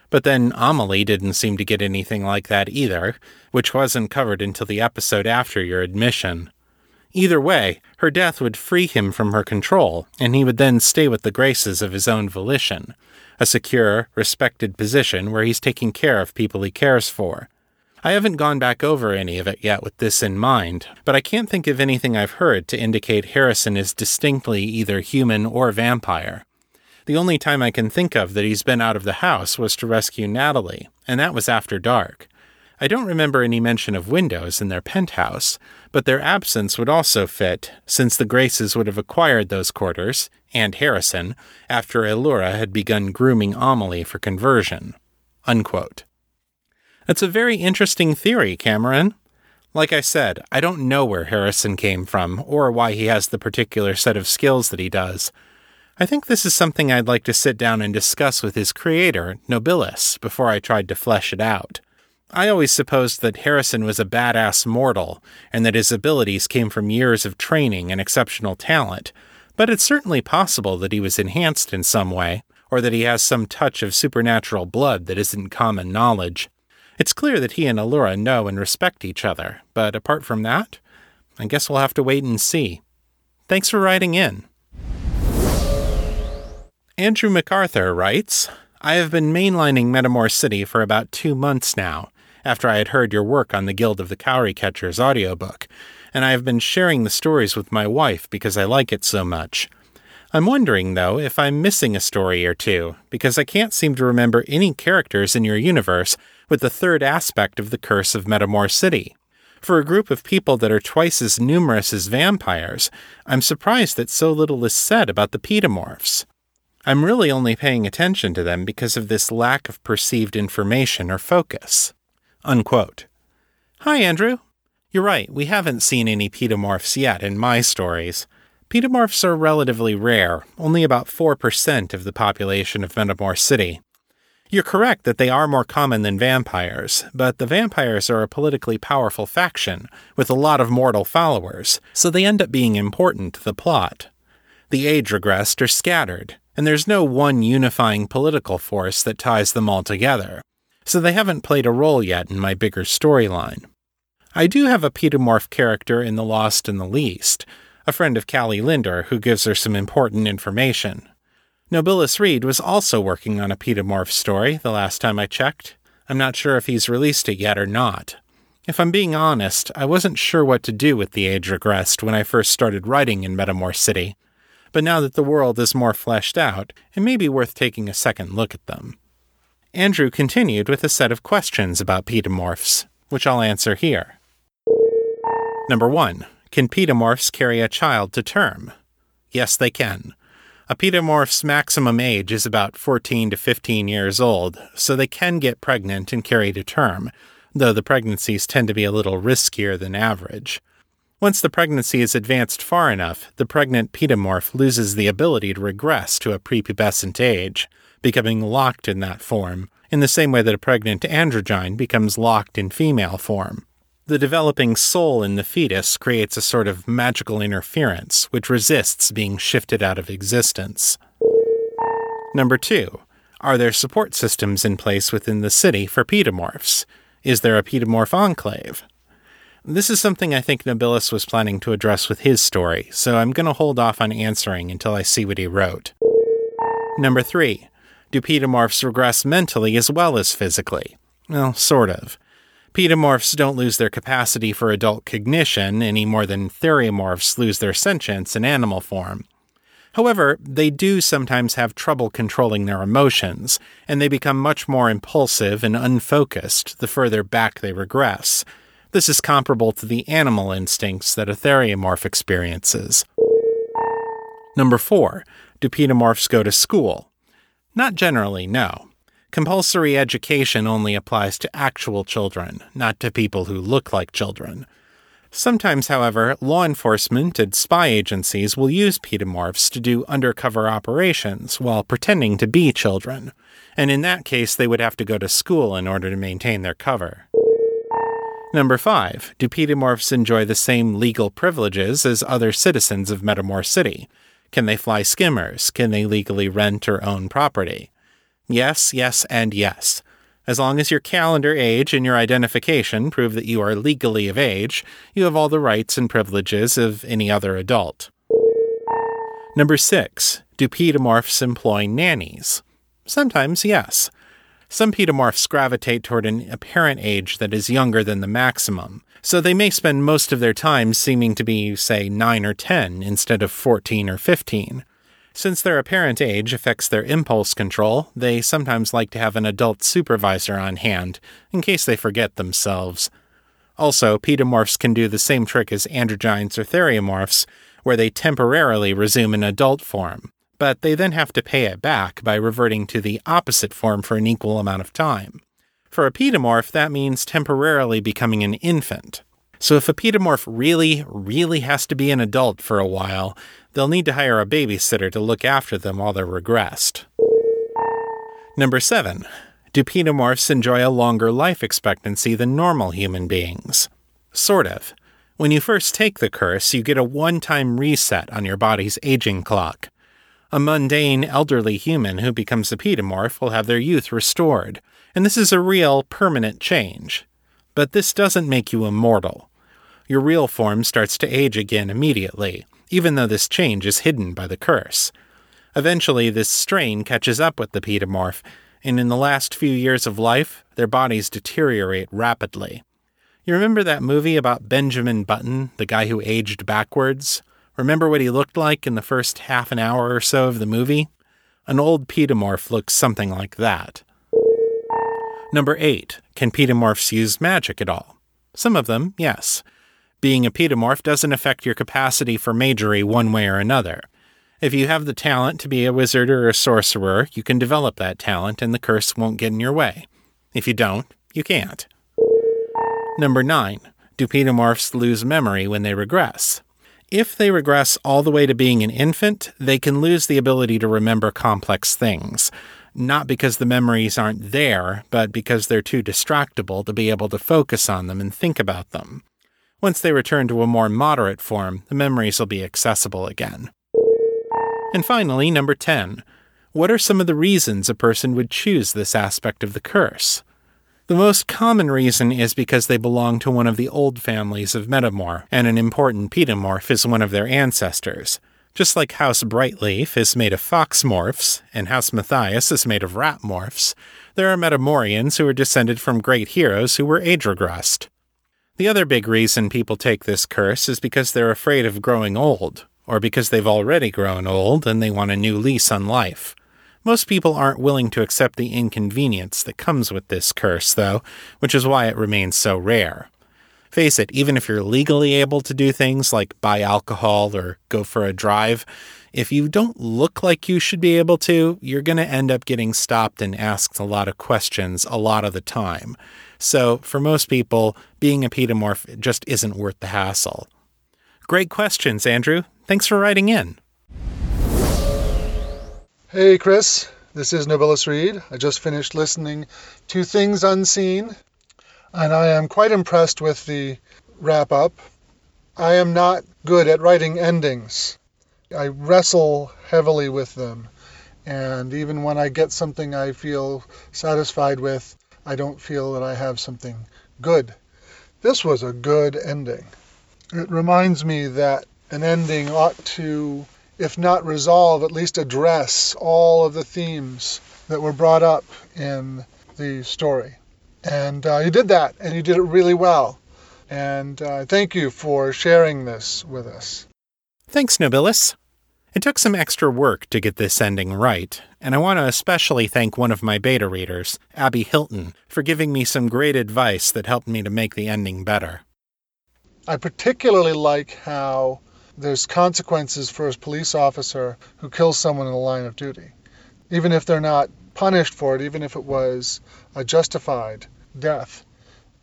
But then Amelie didn't seem to get anything like that either, which wasn't covered until the episode after your admission. Either way, her death would free him from her control, and he would then stay with the graces of his own volition, a secure, respected position where he's taking care of people he cares for. I haven't gone back over any of it yet with this in mind, but I can't think of anything I've heard to indicate Harrison is distinctly either human or vampire. The only time I can think of that he's been out of the house was to rescue Natalie, and that was after dark. I don't remember any mention of windows in their penthouse, but their absence would also fit, since the Graces would have acquired those quarters, and Harrison, after Allura had begun grooming Amelie for conversion. Unquote. That's a very interesting theory, Cameron. Like I said, I don't know where Harrison came from, or why he has the particular set of skills that he does. I think this is something I'd like to sit down and discuss with his creator, Nobilis, before I tried to flesh it out. I always supposed that Harrison was a badass mortal, and that his abilities came from years of training and exceptional talent, but it's certainly possible that he was enhanced in some way, or that he has some touch of supernatural blood that isn't common knowledge. It's clear that he and Allura know and respect each other, but apart from that, I guess we'll have to wait and see. Thanks for writing in. Andrew MacArthur writes I have been mainlining Metamor City for about two months now after I had heard your work on the Guild of the Cowry Catchers audiobook, and I have been sharing the stories with my wife because I like it so much. I'm wondering, though, if I'm missing a story or two, because I can't seem to remember any characters in your universe with the third aspect of the curse of Metamor City. For a group of people that are twice as numerous as vampires, I'm surprised that so little is said about the pedomorphs. I'm really only paying attention to them because of this lack of perceived information or focus. Unquote. Hi, Andrew. You're right, we haven't seen any pedomorphs yet in my stories. Pedomorphs are relatively rare, only about 4% of the population of Metamor City. You're correct that they are more common than vampires, but the vampires are a politically powerful faction with a lot of mortal followers, so they end up being important to the plot. The age regressed are scattered, and there's no one unifying political force that ties them all together so they haven't played a role yet in my bigger storyline. I do have a pedomorph character in The Lost and the Least, a friend of Callie Linder who gives her some important information. Nobilis Reed was also working on a pedomorph story the last time I checked. I'm not sure if he's released it yet or not. If I'm being honest, I wasn't sure what to do with the age regressed when I first started writing in Metamor City, but now that the world is more fleshed out, it may be worth taking a second look at them. Andrew continued with a set of questions about pedomorphs, which I'll answer here. Number 1. Can pedomorphs carry a child to term? Yes, they can. A pedomorph's maximum age is about 14 to 15 years old, so they can get pregnant and carry to term, though the pregnancies tend to be a little riskier than average. Once the pregnancy is advanced far enough, the pregnant pedomorph loses the ability to regress to a prepubescent age, becoming locked in that form, in the same way that a pregnant androgyne becomes locked in female form. The developing soul in the fetus creates a sort of magical interference which resists being shifted out of existence. Number two, are there support systems in place within the city for pedomorphs? Is there a pedomorph enclave? This is something I think Nobilis was planning to address with his story, so I'm going to hold off on answering until I see what he wrote. Number 3. Do pedomorphs regress mentally as well as physically? Well, sort of. Pedomorphs don't lose their capacity for adult cognition any more than theriomorphs lose their sentience in animal form. However, they do sometimes have trouble controlling their emotions, and they become much more impulsive and unfocused the further back they regress. This is comparable to the animal instincts that a theriomorph experiences. Number 4. Do pedomorphs go to school? Not generally, no. Compulsory education only applies to actual children, not to people who look like children. Sometimes, however, law enforcement and spy agencies will use pedomorphs to do undercover operations while pretending to be children, and in that case, they would have to go to school in order to maintain their cover. Number 5. Do pedomorphs enjoy the same legal privileges as other citizens of Metamor City? Can they fly skimmers? Can they legally rent or own property? Yes, yes, and yes. As long as your calendar age and your identification prove that you are legally of age, you have all the rights and privileges of any other adult. Number 6. Do pedomorphs employ nannies? Sometimes, yes. Some pedomorphs gravitate toward an apparent age that is younger than the maximum, so they may spend most of their time seeming to be, say, 9 or 10 instead of 14 or 15. Since their apparent age affects their impulse control, they sometimes like to have an adult supervisor on hand, in case they forget themselves. Also, pedomorphs can do the same trick as androgynes or theriomorphs, where they temporarily resume an adult form, but they then have to pay it back by reverting to the opposite form for an equal amount of time. For a pedomorph, that means temporarily becoming an infant. So if a pedomorph really, really has to be an adult for a while, they'll need to hire a babysitter to look after them while they're regressed. Number 7. Do pedomorphs enjoy a longer life expectancy than normal human beings? Sort of. When you first take the curse, you get a one time reset on your body's aging clock. A mundane, elderly human who becomes a pedomorph will have their youth restored, and this is a real, permanent change. But this doesn't make you immortal. Your real form starts to age again immediately, even though this change is hidden by the curse. Eventually, this strain catches up with the pedomorph, and in the last few years of life, their bodies deteriorate rapidly. You remember that movie about Benjamin Button, the guy who aged backwards? Remember what he looked like in the first half an hour or so of the movie? An old pedomorph looks something like that. Number 8. Can pedomorphs use magic at all? Some of them, yes. Being a pedomorph doesn't affect your capacity for magery one way or another. If you have the talent to be a wizard or a sorcerer, you can develop that talent and the curse won't get in your way. If you don't, you can't. Number 9. Do pedomorphs lose memory when they regress? If they regress all the way to being an infant, they can lose the ability to remember complex things not because the memories aren't there, but because they're too distractible to be able to focus on them and think about them. Once they return to a more moderate form, the memories will be accessible again. And finally, number 10. What are some of the reasons a person would choose this aspect of the curse? The most common reason is because they belong to one of the old families of Metamor, and an important pedomorph is one of their ancestors. Just like House Brightleaf is made of fox morphs and House Matthias is made of rat morphs, there are Metamorians who are descended from great heroes who were regressed. The other big reason people take this curse is because they're afraid of growing old, or because they've already grown old and they want a new lease on life. Most people aren't willing to accept the inconvenience that comes with this curse, though, which is why it remains so rare. Face it, even if you're legally able to do things like buy alcohol or go for a drive, if you don't look like you should be able to, you're going to end up getting stopped and asked a lot of questions a lot of the time. So, for most people, being a pedomorph just isn't worth the hassle. Great questions, Andrew. Thanks for writing in. Hey, Chris. This is Nobilis Reed. I just finished listening to Things Unseen and I am quite impressed with the wrap up. I am not good at writing endings. I wrestle heavily with them. And even when I get something I feel satisfied with, I don't feel that I have something good. This was a good ending. It reminds me that an ending ought to, if not resolve, at least address all of the themes that were brought up in the story. And uh, you did that, and you did it really well. And uh, thank you for sharing this with us. Thanks, Nobilis. It took some extra work to get this ending right, and I want to especially thank one of my beta readers, Abby Hilton, for giving me some great advice that helped me to make the ending better. I particularly like how there's consequences for a police officer who kills someone in the line of duty. Even if they're not punished for it, even if it was a justified death,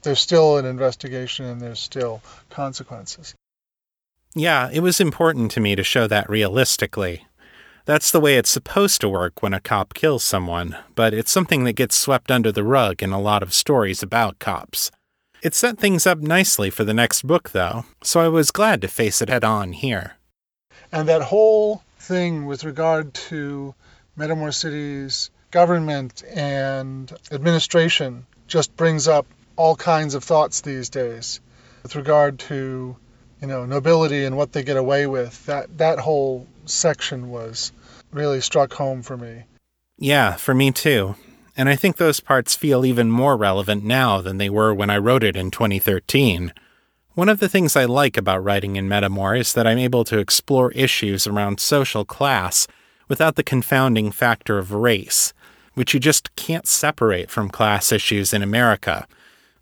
there's still an investigation and there's still consequences. Yeah, it was important to me to show that realistically. That's the way it's supposed to work when a cop kills someone, but it's something that gets swept under the rug in a lot of stories about cops. It set things up nicely for the next book, though, so I was glad to face it head on here. And that whole thing with regard to Metamor City's government and administration just brings up all kinds of thoughts these days with regard to you know, nobility and what they get away with. That that whole section was really struck home for me. Yeah, for me too. And I think those parts feel even more relevant now than they were when I wrote it in 2013. One of the things I like about writing in Metamor is that I'm able to explore issues around social class without the confounding factor of race, which you just can't separate from class issues in America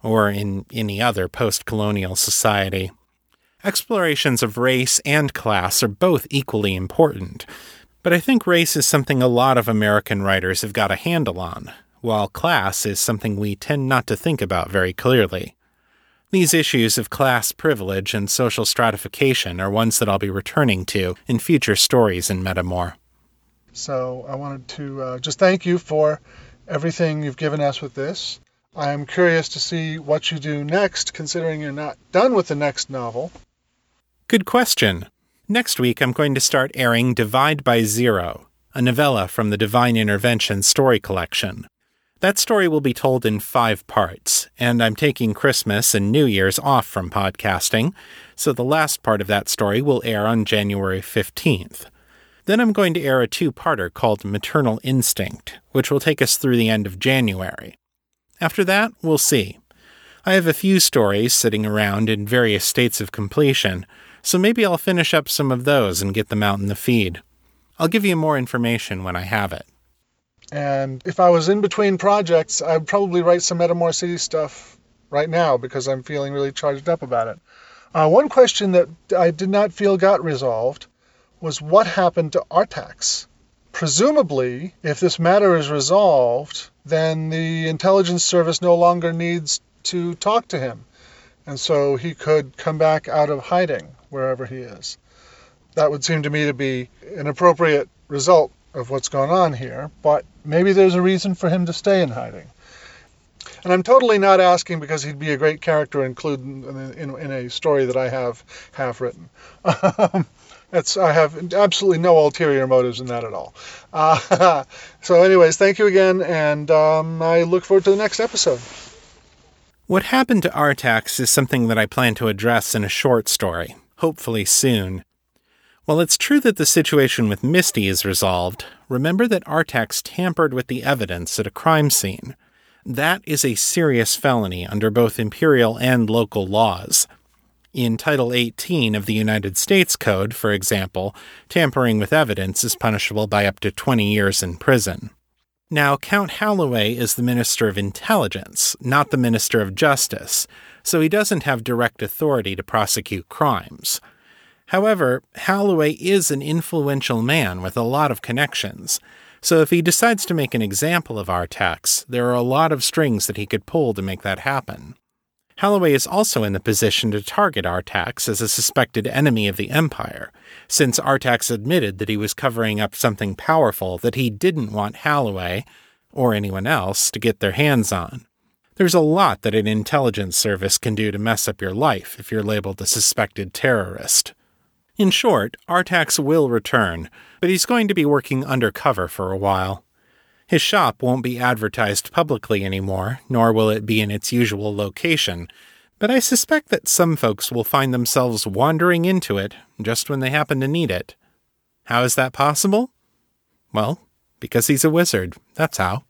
or in any other post colonial society. Explorations of race and class are both equally important, but I think race is something a lot of American writers have got a handle on, while class is something we tend not to think about very clearly. These issues of class privilege and social stratification are ones that I'll be returning to in future stories in Metamor. So I wanted to uh, just thank you for everything you've given us with this. I'm curious to see what you do next, considering you're not done with the next novel. Good question. Next week, I'm going to start airing Divide by Zero, a novella from the Divine Intervention story collection. That story will be told in five parts, and I'm taking Christmas and New Year's off from podcasting, so the last part of that story will air on January 15th. Then I'm going to air a two parter called Maternal Instinct, which will take us through the end of January. After that, we'll see. I have a few stories sitting around in various states of completion, so maybe I'll finish up some of those and get them out in the feed. I'll give you more information when I have it. And if I was in between projects, I'd probably write some Metamor City stuff right now because I'm feeling really charged up about it. Uh, one question that I did not feel got resolved was what happened to Artax? Presumably, if this matter is resolved, then the intelligence service no longer needs to talk to him. And so he could come back out of hiding wherever he is. That would seem to me to be an appropriate result of what's going on here, but maybe there's a reason for him to stay in hiding. And I'm totally not asking because he'd be a great character to include in, in, in a story that I have half written. That's, I have absolutely no ulterior motives in that at all. Uh, so, anyways, thank you again, and um, I look forward to the next episode. What happened to Artax is something that I plan to address in a short story hopefully soon. While it's true that the situation with Misty is resolved, remember that Artax tampered with the evidence at a crime scene. That is a serious felony under both imperial and local laws. In Title 18 of the United States Code, for example, tampering with evidence is punishable by up to 20 years in prison. Now, Count Holloway is the Minister of Intelligence, not the Minister of Justice, so he doesn't have direct authority to prosecute crimes. However, Holloway is an influential man with a lot of connections, so if he decides to make an example of Artax, there are a lot of strings that he could pull to make that happen. Holloway is also in the position to target Artax as a suspected enemy of the Empire, since Artax admitted that he was covering up something powerful that he didn't want Holloway, or anyone else, to get their hands on. There's a lot that an intelligence service can do to mess up your life if you're labeled a suspected terrorist. In short, Artax will return, but he's going to be working undercover for a while. His shop won't be advertised publicly anymore, nor will it be in its usual location, but I suspect that some folks will find themselves wandering into it just when they happen to need it. How is that possible? Well, because he's a wizard, that's how.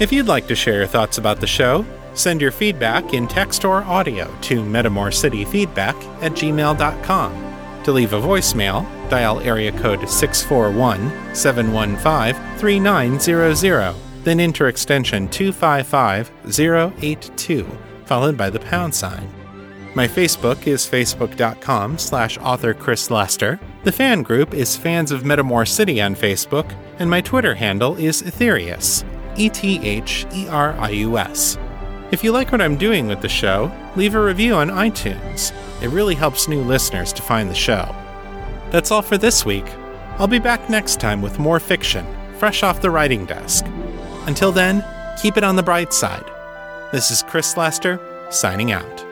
If you'd like to share your thoughts about the show, send your feedback in text or audio to metamorcityfeedback at gmail.com. To leave a voicemail, dial area code 641 715 3900, then enter extension 255082, followed by the pound sign. My Facebook is facebook.com slash author Chris Lester. The fan group is Fans of Metamor City on Facebook, and my Twitter handle is Etherius, E T H E R I U S. If you like what I'm doing with the show, leave a review on iTunes. It really helps new listeners to find the show. That's all for this week. I'll be back next time with more fiction, fresh off the writing desk. Until then, keep it on the bright side. This is Chris Lester, signing out.